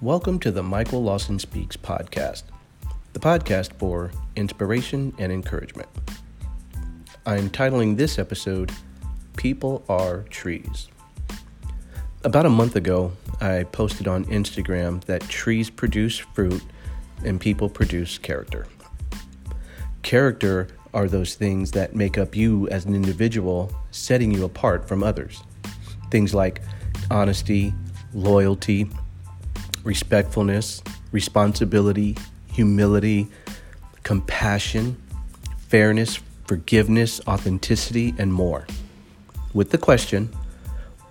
Welcome to the Michael Lawson Speaks podcast, the podcast for inspiration and encouragement. I'm titling this episode People Are Trees. About a month ago, I posted on Instagram that trees produce fruit and people produce character. Character are those things that make up you as an individual, setting you apart from others. Things like honesty, loyalty, respectfulness, responsibility, humility, compassion, fairness, forgiveness, authenticity, and more. With the question,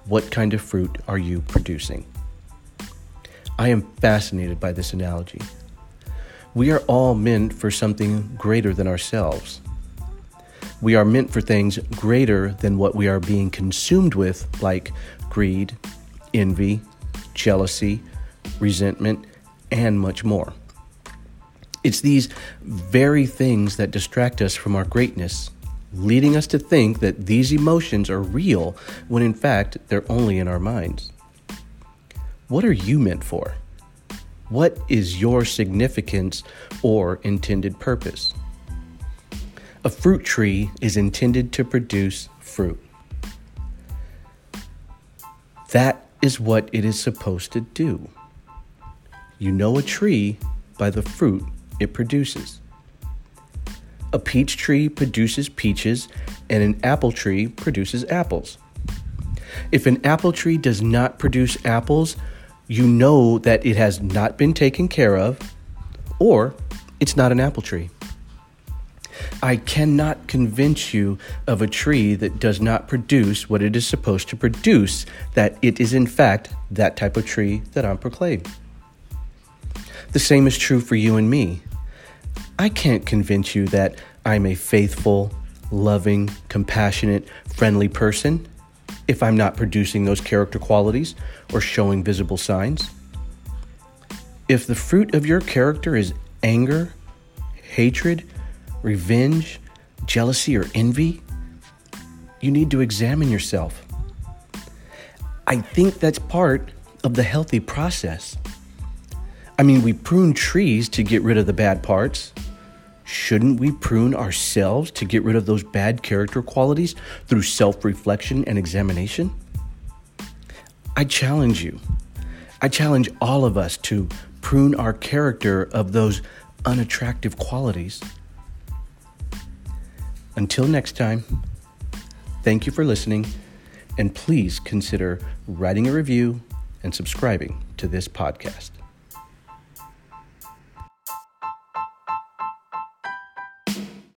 what kind of fruit are you producing? I am fascinated by this analogy. We are all meant for something greater than ourselves. We are meant for things greater than what we are being consumed with, like greed, envy, jealousy, resentment, and much more. It's these very things that distract us from our greatness, leading us to think that these emotions are real when in fact they're only in our minds. What are you meant for? What is your significance or intended purpose? A fruit tree is intended to produce fruit. That is what it is supposed to do. You know a tree by the fruit it produces. A peach tree produces peaches, and an apple tree produces apples. If an apple tree does not produce apples, you know that it has not been taken care of, or it's not an apple tree. I cannot convince you of a tree that does not produce what it is supposed to produce, that it is in fact that type of tree that I'm proclaiming. The same is true for you and me. I can't convince you that I'm a faithful, loving, compassionate, friendly person if I'm not producing those character qualities or showing visible signs. If the fruit of your character is anger, hatred, revenge, jealousy, or envy, you need to examine yourself. I think that's part of the healthy process. I mean, we prune trees to get rid of the bad parts. Shouldn't we prune ourselves to get rid of those bad character qualities through self reflection and examination? I challenge you. I challenge all of us to prune our character of those unattractive qualities. Until next time, thank you for listening, and please consider writing a review and subscribing to this podcast.